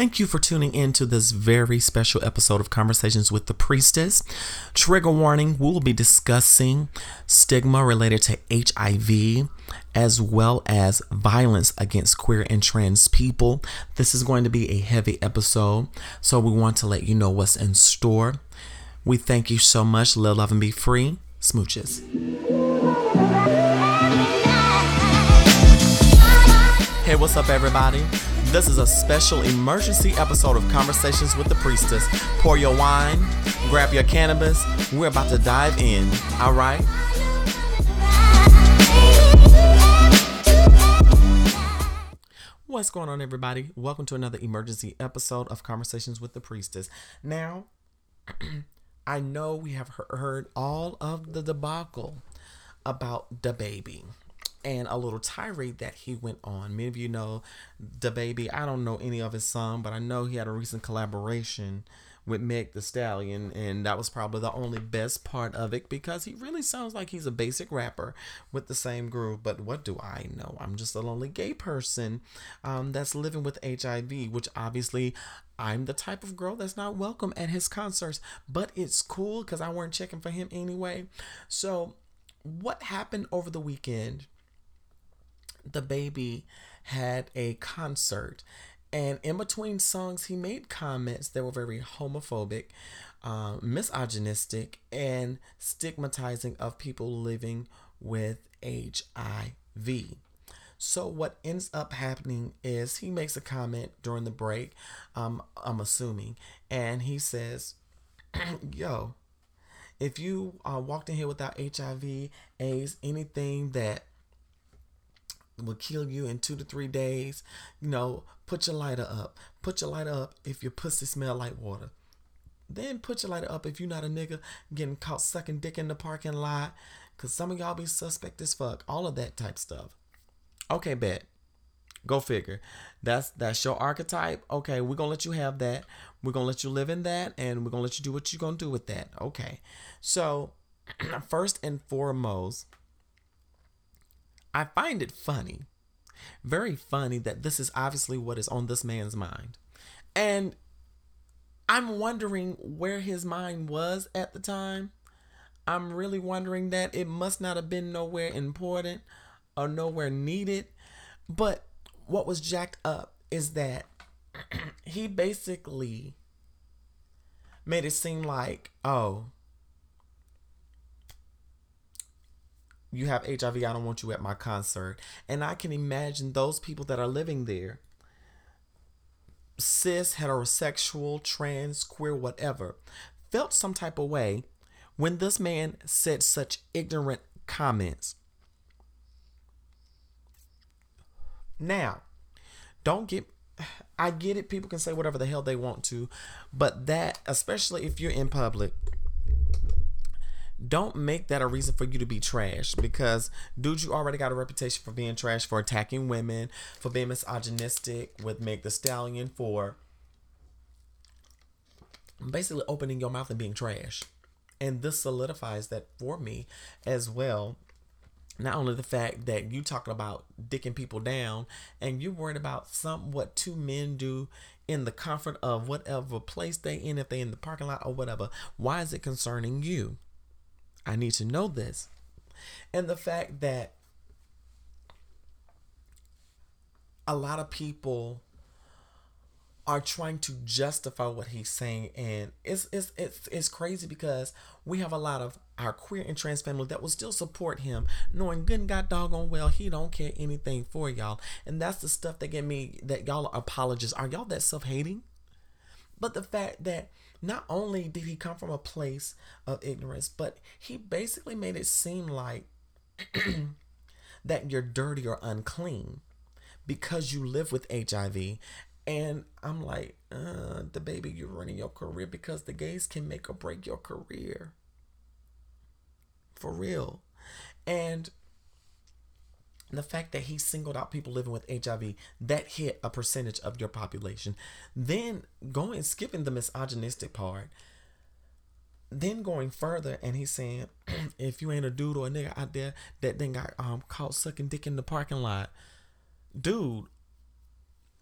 Thank you for tuning in to this very special episode of Conversations with the Priestess. Trigger warning we will be discussing stigma related to HIV as well as violence against queer and trans people. This is going to be a heavy episode, so we want to let you know what's in store. We thank you so much. Live, love, and be free. Smooches. Hey, what's up, everybody? This is a special emergency episode of Conversations with the Priestess. Pour your wine, grab your cannabis. We're about to dive in. All right? What's going on, everybody? Welcome to another emergency episode of Conversations with the Priestess. Now, I know we have heard all of the debacle about DaBaby and a little tirade that he went on. Many of you know DaBaby. I don't know any of his song, but I know he had a recent collaboration with Meg the Stallion, and that was probably the only best part of it because he really sounds like he's a basic rapper with the same groove. But what do I know? I'm just a lonely gay person um, that's living with HIV, which obviously I'm the type of girl that's not welcome at his concerts, but it's cool because I weren't checking for him anyway. So, what happened over the weekend? DaBaby had a concert. And in between songs he made comments that were very homophobic uh, misogynistic and stigmatizing of people living with hiv so what ends up happening is he makes a comment during the break um, i'm assuming and he says yo if you uh, walked in here without hiv aids anything that will kill you in two to three days. You know, put your lighter up. Put your lighter up if your pussy smell like water. Then put your lighter up if you're not a nigga getting caught sucking dick in the parking lot. Cause some of y'all be suspect as fuck. All of that type stuff. Okay, bet. Go figure. That's that's your archetype. Okay, we're gonna let you have that. We're gonna let you live in that, and we're gonna let you do what you're gonna do with that. Okay. So first and foremost, I find it funny, very funny that this is obviously what is on this man's mind. And I'm wondering where his mind was at the time. I'm really wondering that it must not have been nowhere important or nowhere needed. But what was jacked up is that he basically made it seem like, oh, you have HIV, I don't want you at my concert. And I can imagine those people that are living there, cis, heterosexual, trans, queer, whatever, felt some type of way when this man said such ignorant comments. Now, don't get I get it people can say whatever the hell they want to, but that especially if you're in public don't make that a reason for you to be trash because dude you already got a reputation for being trash for attacking women for being misogynistic with Meg the Stallion for basically opening your mouth and being trash. And this solidifies that for me as well. Not only the fact that you talking about dicking people down and you worried about some what two men do in the comfort of whatever place they in if they in the parking lot or whatever why is it concerning you I need to know this. And the fact that a lot of people are trying to justify what he's saying and it's it's it's, it's crazy because we have a lot of our queer and trans family that will still support him knowing good and god doggone well he don't care anything for y'all and that's the stuff that get me that y'all apologists are y'all that self-hating but the fact that not only did he come from a place of ignorance, but he basically made it seem like that you're dirty or unclean because you live with HIV. And I'm like, uh, baby, you're ruining your career because the gays can make or break your career. For real. And the fact that he singled out people living with HIV that hit a percentage of your population. Then going skipping the misogynistic part. Then going further, and he's saying, if you ain't a dude or a nigga out there that then got um caught sucking dick in the parking lot, dude.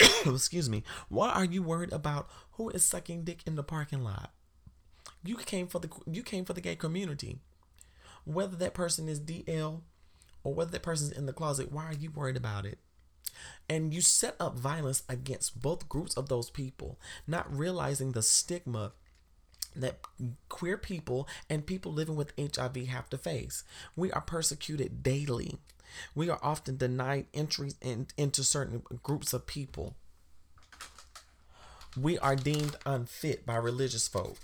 excuse me, why are you worried about who is sucking dick in the parking lot? You came for the you came for the gay community. Whether that person is DL or whether that person's in the closet, why are you worried about it? And you set up violence against both groups of those people, not realizing the stigma that queer people and people living with HIV have to face. We are persecuted daily. We are often denied entry in, into certain groups of people. We are deemed unfit by religious folk.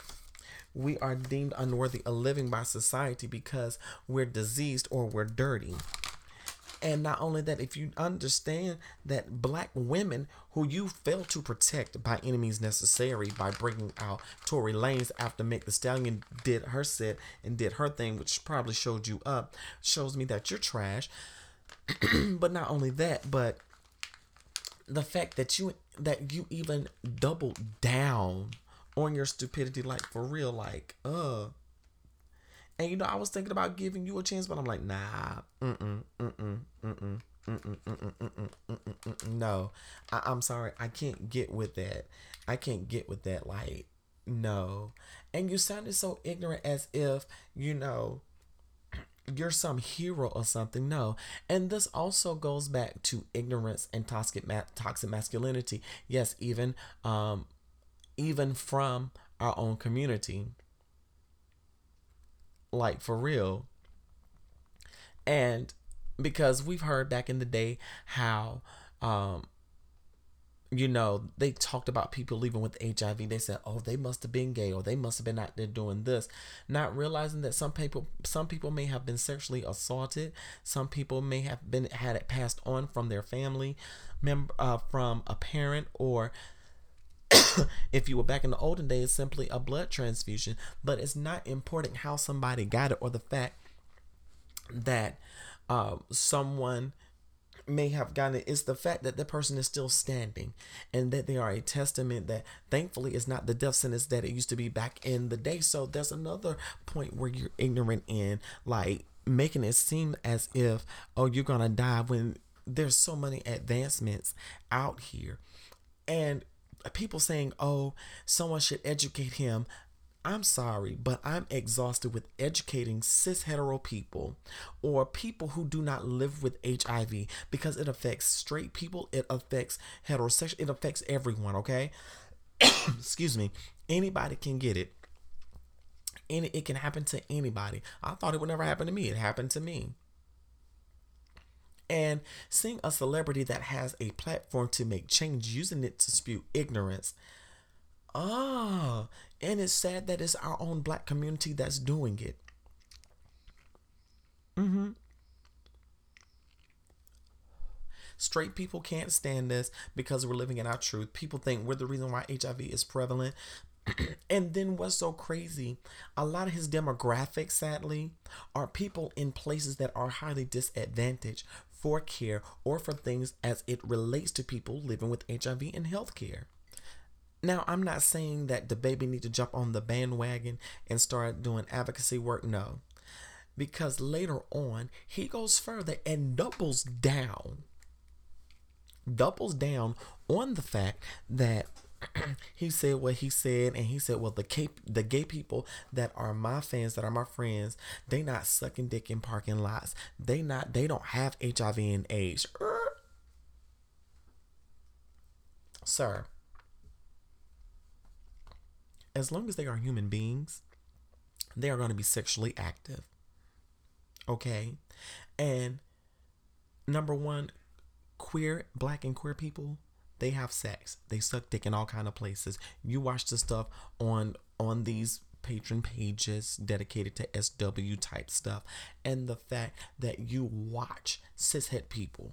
We are deemed unworthy of living by society because we're diseased or we're dirty. And not only that, if you understand that black women who you fail to protect by enemies necessary by bringing out Tory Lanez after Meg the Stallion did her set and did her thing, which probably showed you up, shows me that you're trash. but not only that, but the fact that you that you even doubled down on your stupidity, like for real, like uh and you know, I was thinking about giving you a chance, but I'm like, nah, mm-mm, mm-mm, mm-mm, mm-mm, mm-mm, mm-mm, no. I, I'm sorry, I can't get with that. I can't get with that. Like, no. And you sounded so ignorant as if, you know, you're some hero or something. No. And this also goes back to ignorance and toxic ma- toxic masculinity. Yes, even um even from our own community like for real. And because we've heard back in the day how um you know, they talked about people leaving with HIV. They said, "Oh, they must have been gay, or they must have been out there doing this," not realizing that some people, some people may have been sexually assaulted. Some people may have been had it passed on from their family member, uh, from a parent, or if you were back in the olden days, simply a blood transfusion. But it's not important how somebody got it or the fact that uh, someone may have gotten it. It's the fact that the person is still standing and that they are a testament that thankfully is not the death sentence that it used to be back in the day. So there's another point where you're ignorant in like making it seem as if, oh, you're to die when there's so many advancements out here. And people saying, oh, someone should educate him. I'm sorry, but I'm exhausted with educating cis hetero people or people who do not live with HIV because it affects straight people, it affects heterosexual, it affects everyone, okay? Excuse me. Anybody can get it. And it can happen to anybody. I thought it would never happen to me. It happened to me. And seeing a celebrity that has a platform to make change, using it to spew ignorance. Ah, and it's sad that it's our own black community that's doing it. Mm-hmm. Straight people can't stand this because we're living in our truth. People think we're the reason why HIV is prevalent. and then what's so crazy? A lot of his demographics, sadly, are people in places that are highly disadvantaged for care or for things as it relates to people living with HIV in healthcare. Now, I'm not saying that DaBaby need to jump on the bandwagon and start doing advocacy work. No. Because later on, he goes further and doubles down. Doubles down on the fact that he said what he said, and he said, "Well, the gay, the gay people that are my fans, that are my friends, they not sucking dick in parking lots. They not, they don't have HIV and AIDS." Sir, as long as they are human beings, they are going to be sexually active. Okay, and number one, queer, black and queer people they have sex. They suck dick in all kind of places. You watch the stuff on on these Patreon pages dedicated to SW type stuff, and the fact that you watch cishet people.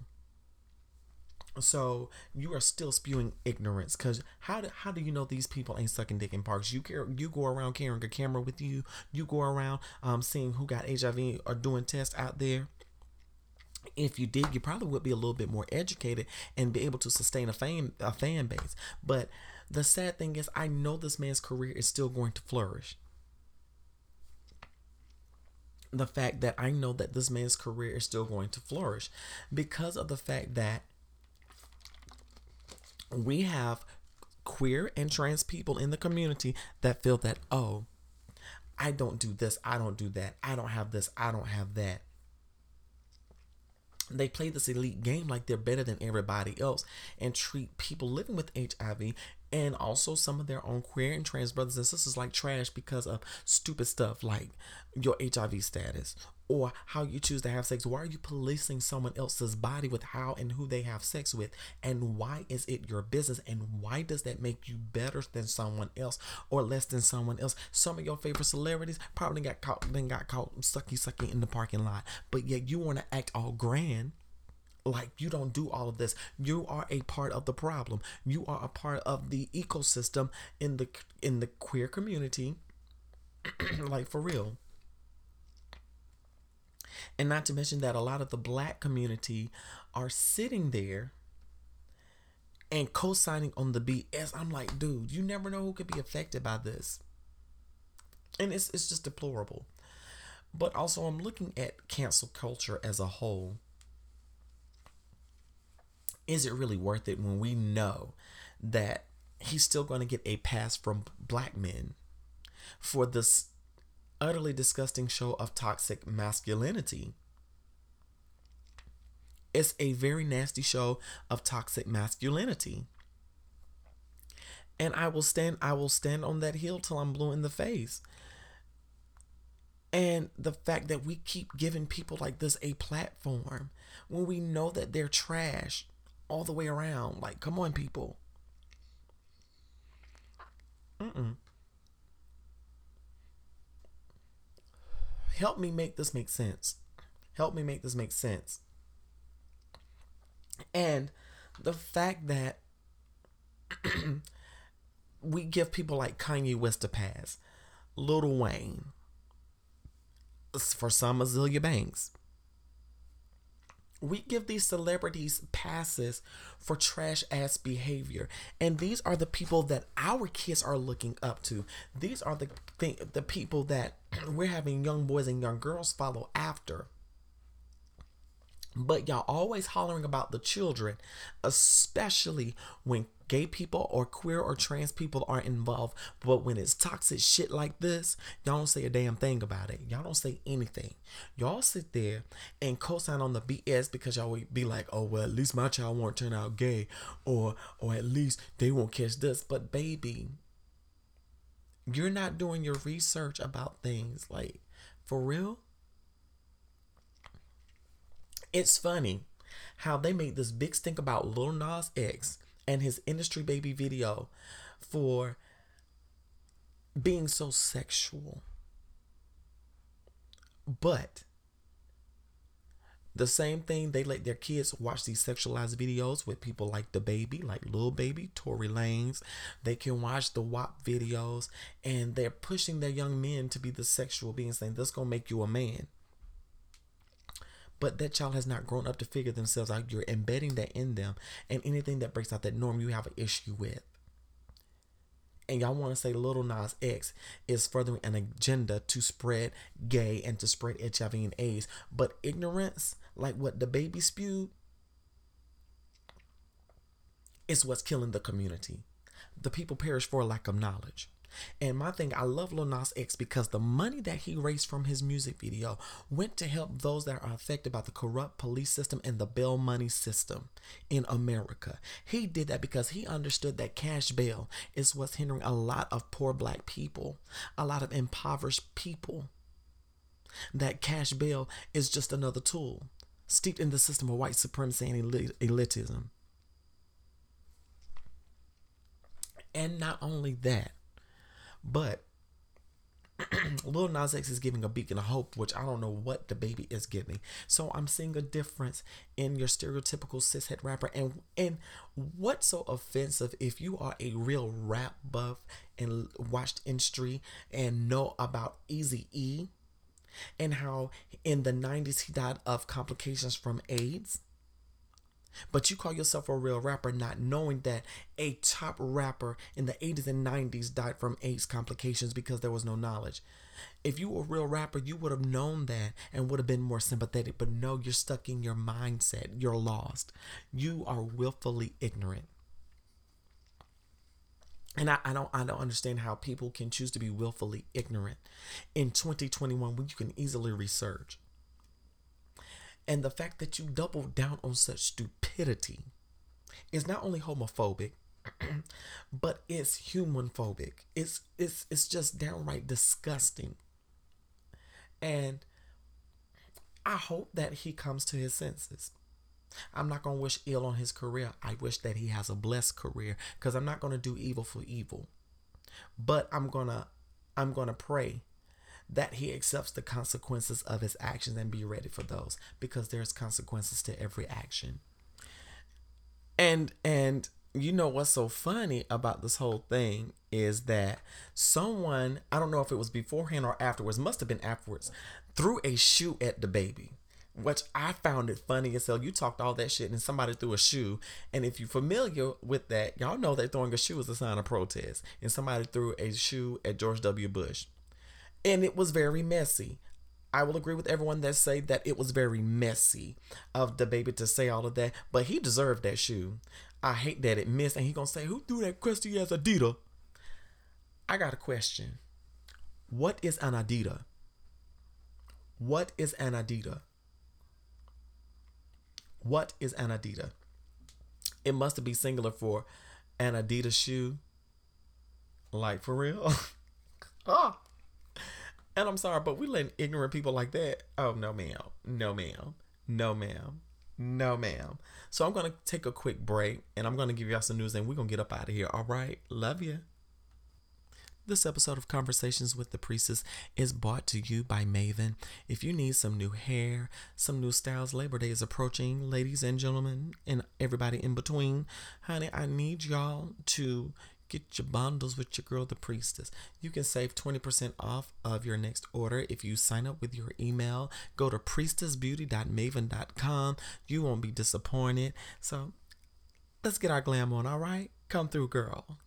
So you are still spewing ignorance because how do, how do you know these people ain't sucking dick in parks? You care, you go around carrying a camera with you. You go around um seeing who got HIV or doing tests out there if you did, you probably would be a little bit more educated and be able to sustain a fan a fan base. But the sad thing is, I know this man's career is still going to flourish. The fact that I know that this man's career is still going to flourish because of the fact that we have queer and trans people in the community that feel that, oh, I don't do this, I don't do that, I don't have this, I don't have that. They play this elite game like they're better than everybody else and treat people living with HIV and also some of their own queer and trans brothers and sisters like trash because of stupid stuff like your HIV status or how you choose to have sex. Why are you policing someone else's body with how and who they have sex with? And why is it your business? And why does that make you better than someone else or less than someone else? Some of your favorite celebrities probably got caught then got caught sucky sucky in the parking lot. But yet you want to act all grand like you don't do all of this you are a part of the problem you are a part of the ecosystem in the in the queer community like for real and not to mention that a lot of the black community are sitting there and co-signing on the BS. I'm like, dude, you never know who could be affected by this. And it's it's just deplorable. But also I'm looking at cancel culture as a whole is it really worth it when we know that he's still going to get a pass from black men for this utterly disgusting show of toxic masculinity? It's a very nasty show of toxic masculinity. And I will stand I will stand on that hill till I'm blue in the face. And the fact that we keep giving people like this a platform when we know that they're trash all the way around. Like, come on, people. Mm-mm. Help me make this make sense. Help me make this make sense. And the fact that we give people like Kanye West a pass, Lil Wayne, for some Azealia Banks, we give these celebrities passes for trash ass behavior. And these are the people that our kids are looking up to. These are the th- the people that we're having young boys and young girls follow after but y'all always hollering about the children especially when gay people or queer or trans people are involved. But when it's toxic shit like this, y'all don't say a damn thing about it. Y'all don't say anything. Y'all sit there and co-sign on the BS because y'all would be like, oh well, at least my child won't turn out gay, or or at least they won't catch this. But baby, you're not doing your research about things like for real. It's funny how they made this big stink about Lil Nas X and his industry baby video for being so sexual. But the same thing, they let their kids watch these sexualized videos with people like DaBaby, like Lil Baby, Tory Lanez. They can watch the WAP videos and they're pushing their young men to be the sexual beings, saying this gonna make you a man but that child has not grown up to figure themselves out. You're embedding that in them, and anything that breaks out that norm, you have an issue with. And y'all want to say Lil Nas X is furthering an agenda to spread gay and to spread HIV and AIDS, but ignorance, like what DaBaby spewed, is what's killing the community. The people perish for a lack of knowledge. And my thing, I love Lil Nas X because the money that he raised from his music video went to help those that are affected by the corrupt police system and the bail money system in America. He did that because he understood that cash bail is what's hindering a lot of poor black people, a lot of impoverished people. That cash bail is just another tool steeped in the system of white supremacy and elitism. And not only that, but Lil Nas X is giving a beacon of hope, which I don't know what DaBaby is giving. So I'm seeing a difference in your stereotypical cishet rapper. And and what's so offensive if you are a real rap buff and watched industry and know about Easy E and how in the 90s he died of complications from AIDS but you call yourself a real rapper not knowing that a top rapper in the 80s and 90s died from AIDS complications because there was no knowledge. If you were a real rapper, you would have known that and would have been more sympathetic. But no, you're stuck in your mindset. You're lost. You are willfully ignorant. And I, I don't I don't understand how people can choose to be willfully ignorant in 2021 when you can easily research. And the fact that you double down on such stupidity is not only homophobic, but it's human phobic. It's it's it's just downright disgusting. And I hope that he comes to his senses. I'm not going to wish ill on his career. I wish that he has a blessed career cuz I'm not going to do evil for evil. But I'm going to I'm going to pray that he accepts the consequences of his actions and be ready for those because there's consequences to every action. And and you know what's so funny about this whole thing is that someone, I don't know if it was beforehand or afterwards, must have been afterwards, threw a shoe at DaBaby Which I found it funny as hell. You talked all that shit and somebody threw a shoe. And if you're familiar with that, y'all know that throwing a shoe is a sign of protest. And somebody threw a shoe at George W. Bush. And it was very messy. I will agree with everyone that say that it was very messy of DaBaby to say all of that, but he deserved that shoe. I hate that it missed, and he gonna say, "Who threw that crusty ass Adidas?" I got a question. What is an Adidas? What is an Adidas? What is an Adidas? It must be singular for an Adidas shoe. Like for real? oh. And I'm sorry, but we letting ignorant people like that. Oh no, ma'am. No, ma'am. No, ma'am. No, ma'am. So I'm to take a quick break and I'm to give y'all some news and we're to get up out of here. All right. Love you. This episode of Conversations with the Priestess is brought to you by Maven. If you need some new hair, some new styles, Labor Day is approaching, ladies and gentlemen, and everybody in between. Honey, I need y'all to Get your bundles with your girl, the priestess. You can save 20% off of your next order if you sign up with your email. Go to priestessbeauty.maven.com. You won't be disappointed. So let's get our glam on, all right? Come through, girl.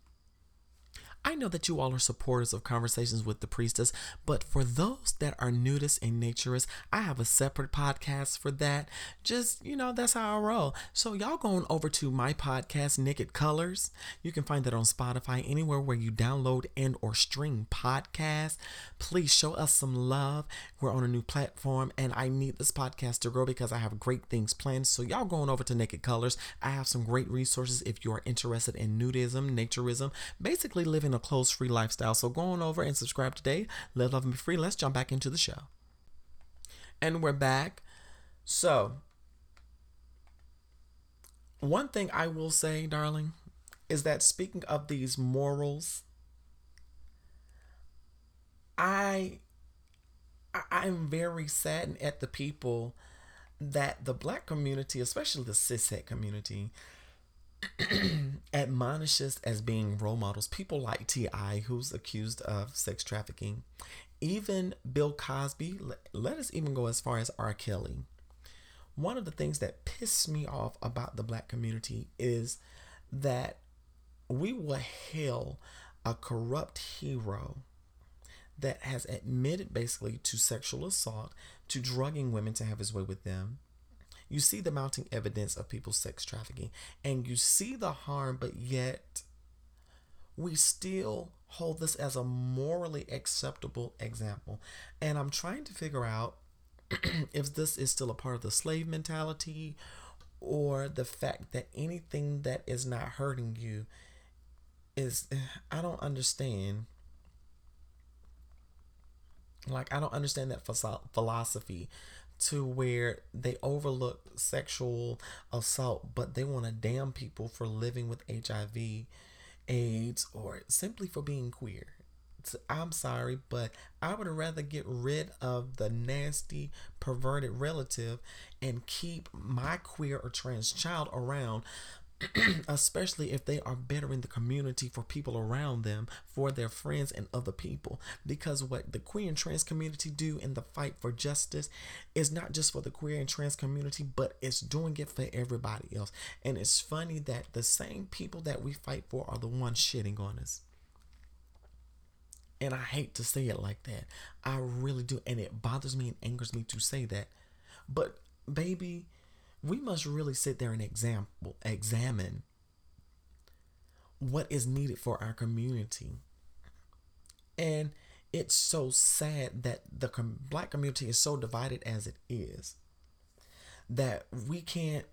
I know that you all are supporters of Conversations with the Priestess, but for those that are nudists and naturists, I have a separate podcast for that. Just, you know, that's how I roll. So, y'all going over to my podcast, Naked Colors. You can find that on Spotify, anywhere where you download and or stream podcasts. Please show us some love. We're on a new platform, and I need this podcast to grow because I have great things planned. So, y'all going over to Naked Colors. I have some great resources if you are interested in nudism, naturism, basically living a clothes free lifestyle. So go on over and subscribe today. Live, love, and be free. Let's jump back into the show. And we're back. So, one thing I will say, darling, is that speaking of these morals, I I'm very saddened at the people that the black community, especially the cishet community, admonishes as being role models. People like T.I., who's accused of sex trafficking, even Bill Cosby, let us even go as far as R. Kelly. One of the things that pisses me off about the black community is that we will hail a corrupt hero that has admitted basically to sexual assault, to drugging women to have his way with them, you see the mounting evidence of people's sex trafficking and you see the harm, but yet we still hold this as a morally acceptable example. And I'm trying to figure out if this is still a part of the slave mentality or the fact that anything that is not hurting you is, I don't understand. Like, I don't understand that philosophy to where they overlook sexual assault, but they want to damn people for living with HIV, AIDS, or simply for being queer. I'm sorry, but I would rather get rid of the nasty, perverted relative and keep my queer or trans child around especially if they are bettering the community for people around them, for their friends and other people. Because what the queer and trans community do in the fight for justice is not just for the queer and trans community, but it's doing it for everybody else. And it's funny that the same people that we fight for are the ones shitting on us. And I hate to say it like that. I really do. And it bothers me and angers me to say that. But, baby, we must really sit there and example examine what is needed for our community. And it's so sad that the com- black community is so divided as it is that we can't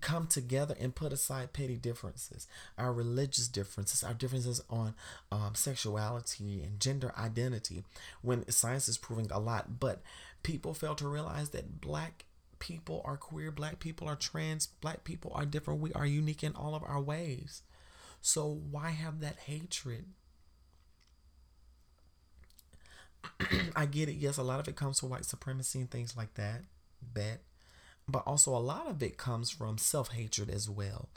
come together and put aside petty differences, our religious differences, our differences on um, sexuality and gender identity, when science is proving a lot. But people fail to realize that black people are queer, black people are trans, black people are different. We are unique in all of our ways. So why have that hatred? I get it. Yes, a lot of it comes from white supremacy and things like that. Bet but also a lot of it comes from self hatred as well.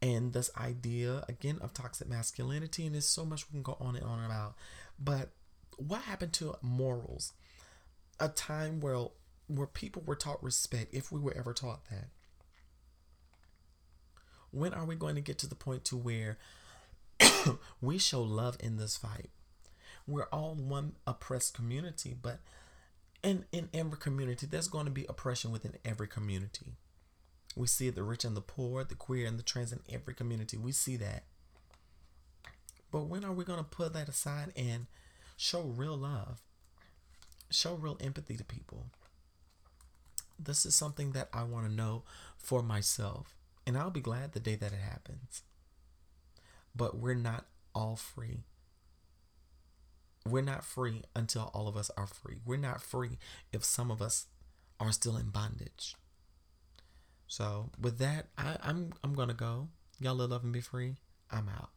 And this idea, again, of toxic masculinity, and there's so much we can go on and on about. But what happened to morals? A time where where people were taught respect, if we were ever taught that. When are we going to get to the point to where we show love in this fight? We're all one oppressed community, but in in every community there's going to be oppression within every community we see the rich and the poor the queer and the trans in every community we see that but when are we going to put that aside and show real love show real empathy to people this is something that i want to know for myself and i'll be glad the day that it happens but we're not all free we're not free until all of us are free. We're not free if some of us are still in bondage. So with that, I, I'm I'm gonna go. Y'all live, love, and be free. I'm out.